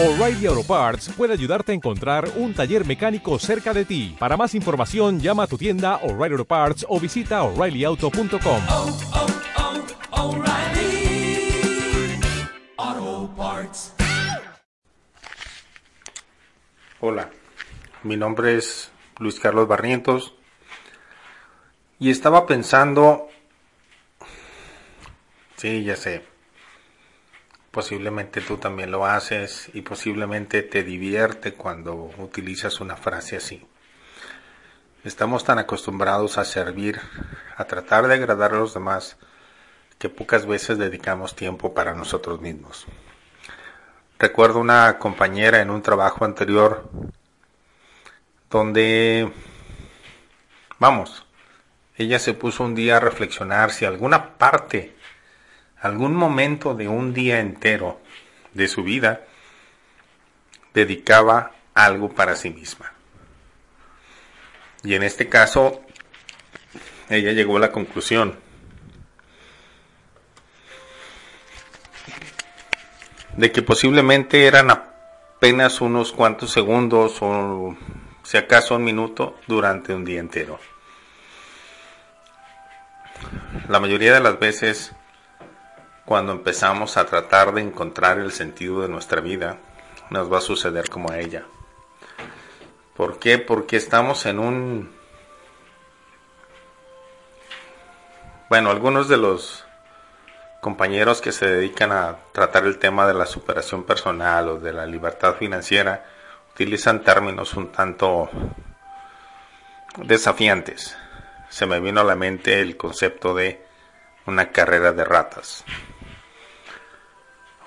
O'Reilly Auto Parts puede ayudarte a encontrar un taller mecánico cerca de ti. Para más información, llama a tu tienda O'Reilly Auto Parts o visita oreillyauto.com. oh, oh, Parts. Hola, mi nombre es Luis Carlos Barrientos y estaba pensando, sí, ya sé, posiblemente tú también lo haces y posiblemente te divierte cuando utilizas una frase así. Estamos tan acostumbrados a servir, a tratar de agradar a los demás, que pocas veces dedicamos tiempo para nosotros mismos. Recuerdo una compañera en un trabajo anterior donde, vamos, ella se puso un día a reflexionar si alguna parte, algún momento de un día entero de su vida dedicaba algo para sí misma. Y en este caso, ella llegó a la conclusión de que posiblemente eran apenas unos cuantos segundos o si acaso un minuto durante un día entero. La mayoría de las veces cuando empezamos a tratar de encontrar el sentido de nuestra vida, nos va a suceder como a ella. ¿Por qué? Porque estamos en un... Bueno, algunos de los compañeros que se dedican a tratar el tema de la superación personal o de la libertad financiera utilizan términos un tanto desafiantes. Se me vino a la mente el concepto de una carrera de ratas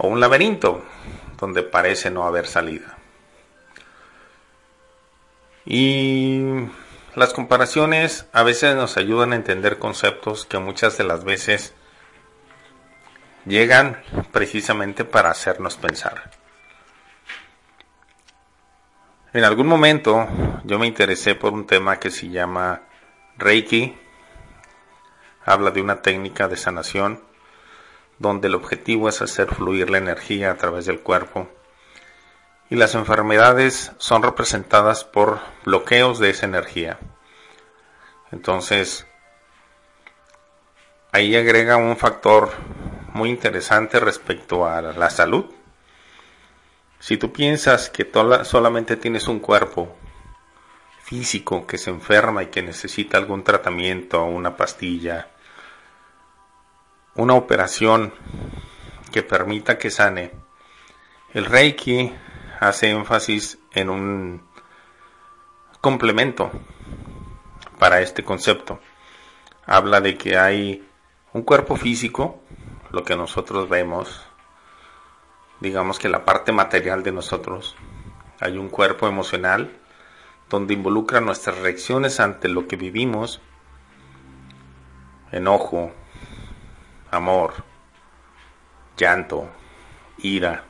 o un laberinto donde parece no haber salida. Y las comparaciones a veces nos ayudan a entender conceptos que muchas de las veces llegan precisamente para hacernos pensar. En algún momento yo me interesé por un tema que se llama Reiki. Habla de una técnica de sanación donde el objetivo es hacer fluir la energía a través del cuerpo y las enfermedades son representadas por bloqueos de esa energía. Entonces, ahí agrega un factor muy interesante respecto a la salud. Si tú piensas que solamente tienes un cuerpo físico que se enferma y que necesita algún tratamiento, una pastilla, una operación que permita que sane, el Reiki hace énfasis en un complemento para este concepto. Habla de que hay un cuerpo físico, lo que nosotros vemos, digamos que la parte material de nosotros. Hay un cuerpo emocional donde involucra nuestras reacciones ante lo que vivimos, enojo, amor, llanto, ira.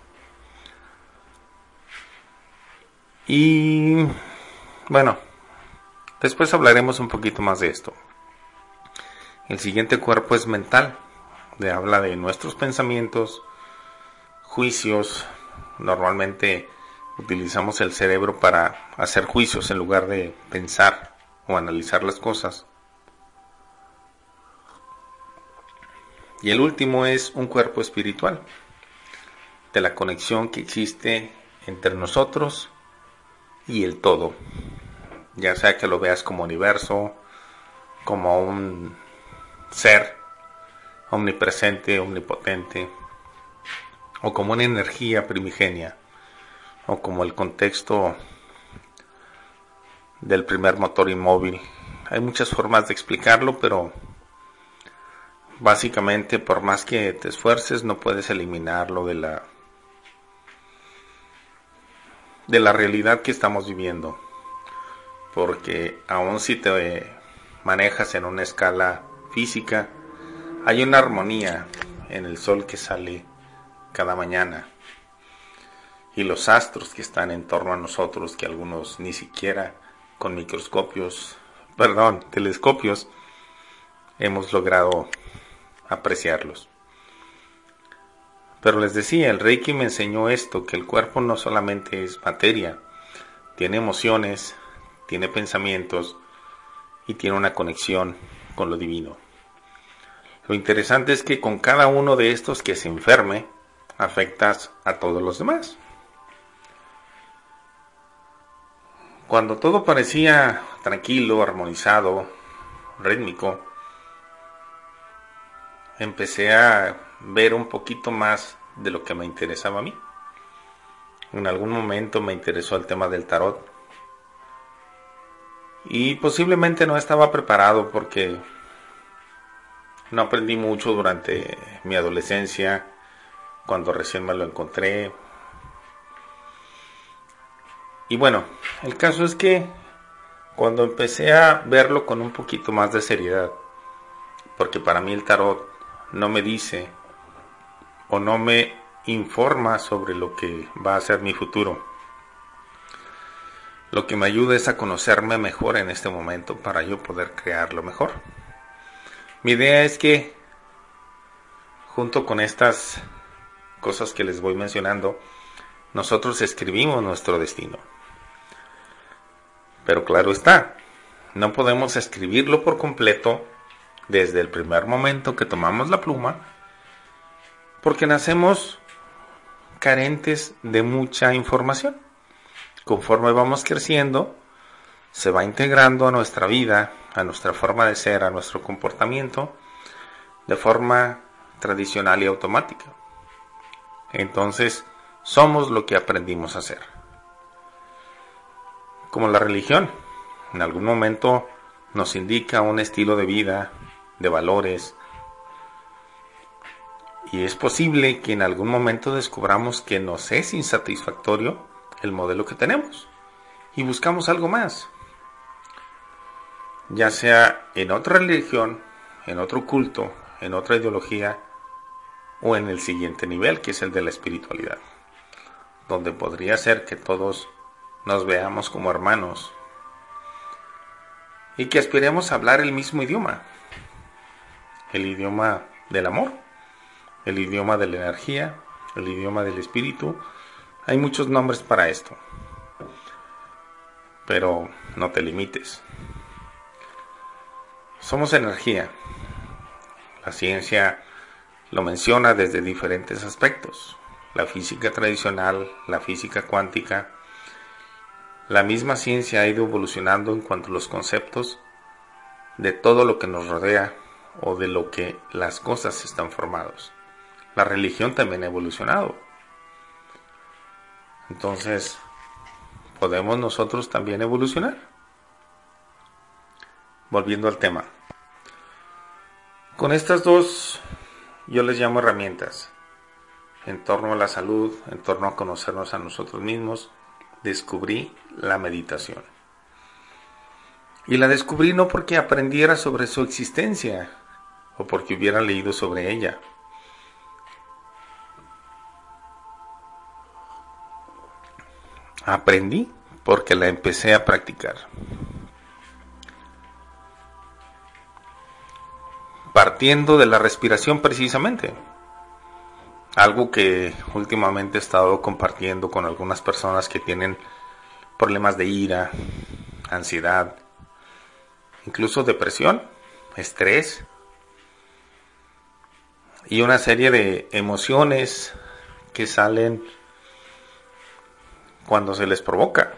Y bueno, después hablaremos un poquito más de esto. El siguiente cuerpo es mental, de habla de nuestros pensamientos, juicios. Normalmente utilizamos el cerebro para hacer juicios en lugar de pensar o analizar las cosas. Y el último es un cuerpo espiritual, de la conexión que existe entre nosotros y el todo. Ya sea que lo veas como universo, como un ser omnipresente, omnipotente, o como una energía primigenia, o como el contexto del primer motor inmóvil. Hay muchas formas de explicarlo, pero básicamente por más que te esfuerces no puedes eliminarlo de la de la realidad que estamos viviendo. Porque aun si te manejas en una escala física, hay una armonía en el sol que sale cada mañana y los astros que están en torno a nosotros, que algunos ni siquiera con microscopios, perdón, telescopios, hemos logrado apreciarlos. Pero les decía, el Reiki me enseñó esto, que el cuerpo no solamente es materia, tiene emociones, tiene pensamientos y tiene una conexión con lo divino. Lo interesante es que con cada uno de estos que se enferme, afectas a todos los demás. Cuando todo parecía tranquilo, armonizado, rítmico, empecé a ver un poquito más de lo que me interesaba a mí. En algún momento me interesó el tema del tarot. Y posiblemente no estaba preparado porque no aprendí mucho durante mi adolescencia, cuando recién me lo encontré. Y bueno, el caso es que cuando empecé a verlo con un poquito más de seriedad, porque para mí el tarot no me dice o no me informa sobre lo que va a ser mi futuro. Lo que me ayuda es a conocerme mejor en este momento para yo poder crearlo mejor. Mi idea es que junto con estas cosas que les voy mencionando, nosotros escribimos nuestro destino. Pero claro está, no podemos escribirlo por completo desde el primer momento que tomamos la pluma, porque nacemos carentes de mucha información. Conforme vamos creciendo, se va integrando a nuestra vida, a nuestra forma de ser, a nuestro comportamiento, de forma tradicional y automática. Entonces, somos lo que aprendimos a hacer. Como la religión, en algún momento nos indica un estilo de vida, de valores, y es posible que en algún momento descubramos que nos es insatisfactorio el modelo que tenemos. Y buscamos algo más. Ya sea en otra religión, en otro culto, en otra ideología o en el siguiente nivel, que es el de la espiritualidad, donde podría ser que todos nos veamos como hermanos. Y que aspiremos a hablar el mismo idioma, el idioma del amor, el idioma de la energía, el idioma del espíritu. Hay muchos nombres para esto, pero no te limites. Somos energía. La ciencia lo menciona desde diferentes aspectos. La física tradicional, la física cuántica. La misma ciencia ha ido evolucionando en cuanto a los conceptos de todo lo que nos rodea o de lo que las cosas están formados. La religión también ha evolucionado. Entonces, ¿podemos nosotros también evolucionar? volviendo al tema. Con estas dos yo les llamo herramientas en torno a la salud, en torno a conocernos a nosotros mismos, descubrí la meditación. Y la descubrí no porque aprendiera sobre su existencia o porque hubiera leído sobre ella. Aprendí porque la empecé a practicar. partiendo de la respiración precisamente. Algo que últimamente he estado compartiendo con algunas personas que tienen problemas de ira, ansiedad, incluso depresión, estrés y una serie de emociones que salen cuando se les provoca.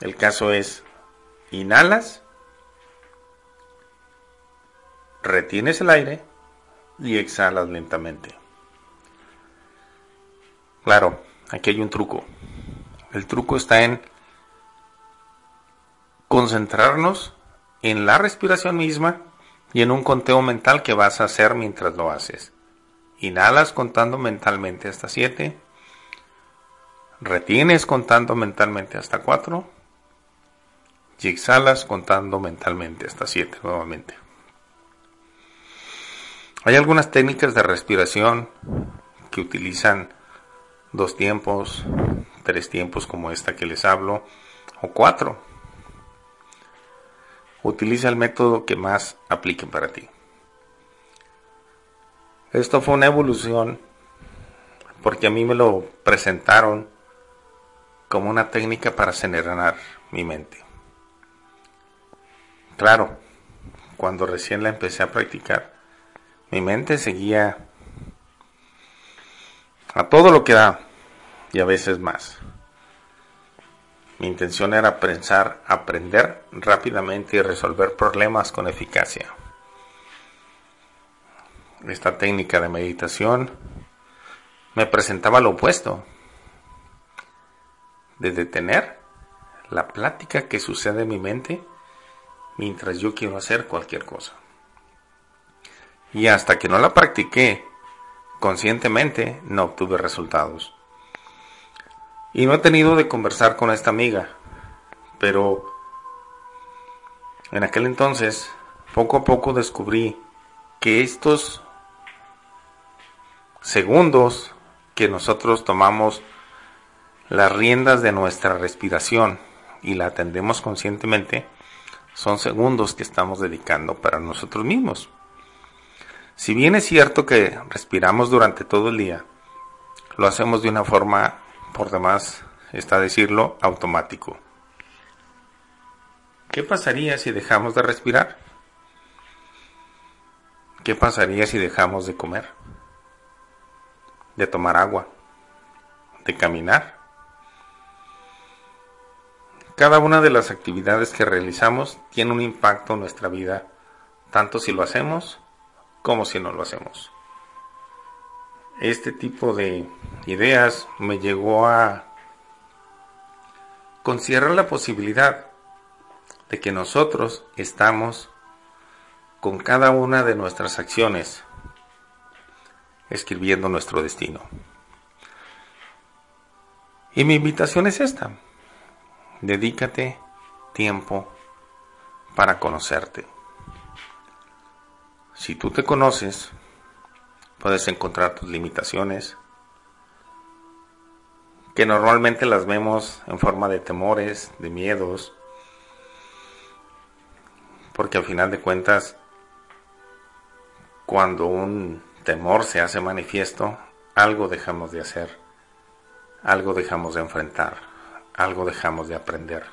El caso es, inhalas retienes el aire y exhalas lentamente. Claro, aquí hay un truco. El truco está en concentrarnos en la respiración misma y en un conteo mental que vas a hacer mientras lo haces. Inhalas contando mentalmente hasta 7. Retienes contando mentalmente hasta 4. Y exhalas contando mentalmente hasta 7 nuevamente. Hay algunas técnicas de respiración que utilizan dos tiempos, tres tiempos como esta que les hablo, o cuatro. Utiliza el método que más aplique para ti. Esto fue una evolución porque a mí me lo presentaron como una técnica para serenar mi mente. Claro, cuando recién la empecé a practicar, mi mente seguía a todo lo que da y a veces más. Mi intención era pensar, aprender rápidamente y resolver problemas con eficacia. Esta técnica de meditación me presentaba lo opuesto, de detener la plática que sucede en mi mente mientras yo quiero hacer cualquier cosa. Y hasta que no la practiqué conscientemente, no obtuve resultados. Y no he tenido de conversar con esta amiga, pero en aquel entonces, poco a poco descubrí que estos segundos que nosotros tomamos las riendas de nuestra respiración y la atendemos conscientemente, son segundos que estamos dedicando para nosotros mismos. Si bien es cierto que respiramos durante todo el día, lo hacemos de una forma, por demás, está decirlo, automático. ¿Qué pasaría si dejamos de respirar? ¿Qué pasaría si dejamos de comer? De tomar agua? ¿De caminar? Cada una de las actividades que realizamos tiene un impacto en nuestra vida, tanto si lo hacemos como si no lo hacemos. Este tipo de ideas me llegó a considerar la posibilidad de que nosotros estamos con cada una de nuestras acciones escribiendo nuestro destino. Y mi invitación es esta dedícate tiempo para conocerte. Si tú te conoces, puedes encontrar tus limitaciones, que normalmente las vemos en forma de temores, de miedos, porque al final de cuentas, cuando un temor se hace manifiesto, algo dejamos de hacer, algo dejamos de enfrentar algo dejamos de aprender,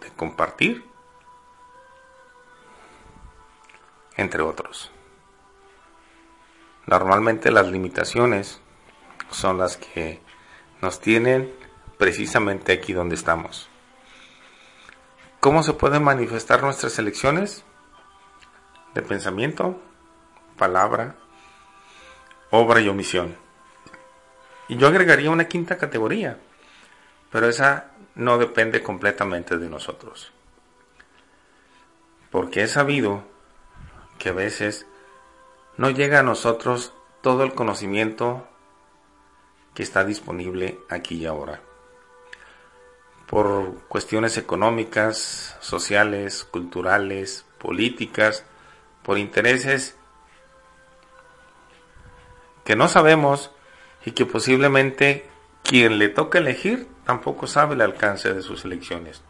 de compartir, entre otros. Normalmente las limitaciones son las que nos tienen precisamente aquí donde estamos. ¿Cómo se pueden manifestar nuestras elecciones? De pensamiento, palabra, obra y omisión. Y yo agregaría una quinta categoría, pero esa no depende completamente de nosotros. Porque he sabido que a veces no llega a nosotros todo el conocimiento que está disponible aquí y ahora. Por cuestiones económicas, sociales, culturales, políticas, por intereses que no sabemos y que posiblemente quien le toca elegir tampoco sabe el alcance de sus elecciones.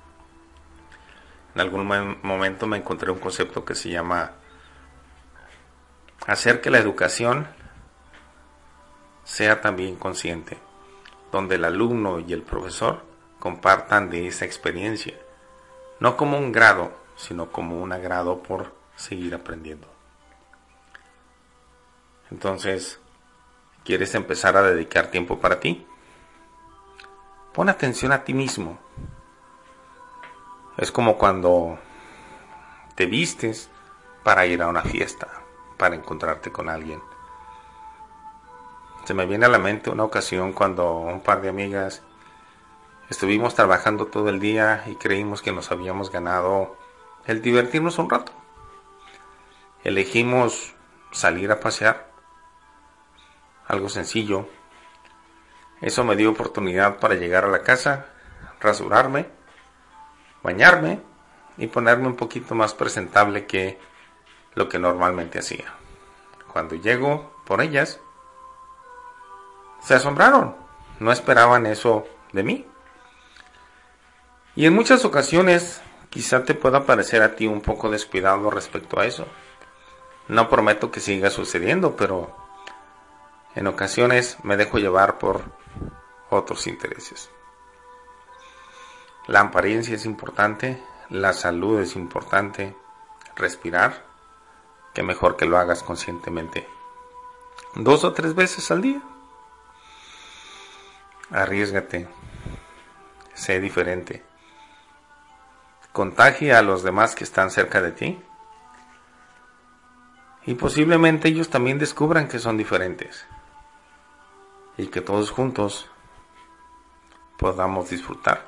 En algún momento me encontré un concepto que se llama hacer que la educación sea también consciente, donde el alumno y el profesor compartan de esa experiencia, no como un grado, sino como un agrado por seguir aprendiendo. Entonces, ¿quieres empezar a dedicar tiempo para ti? Pon atención a ti mismo. Es como cuando te vistes para ir a una fiesta, para encontrarte con alguien. Se me viene a la mente una ocasión cuando un par de amigas estuvimos trabajando todo el día y creímos que nos habíamos ganado el divertirnos un rato. Elegimos salir a pasear, algo sencillo, eso me dio oportunidad para llegar a la casa, rasurarme, bañarme y ponerme un poquito más presentable que lo que normalmente hacía. Cuando llego por ellas, se asombraron, no esperaban eso de mí. Y en muchas ocasiones quizá te pueda parecer a ti un poco descuidado respecto a eso. No prometo que siga sucediendo, pero En ocasiones me dejo llevar por otros intereses. La apariencia es importante, la salud es importante, respirar, que mejor que lo hagas conscientemente. Dos o tres veces al día. Arriesgate, sé diferente. Contagia a los demás que están cerca de ti. Y posiblemente ellos también descubran que son diferentes. Y que todos juntos podamos disfrutar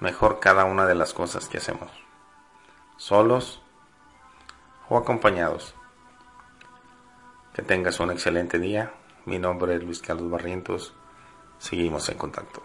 mejor cada una de las cosas que hacemos. Solos o acompañados. Que tengas un excelente día. Mi nombre es Luis Carlos Barrientos. Seguimos en contacto.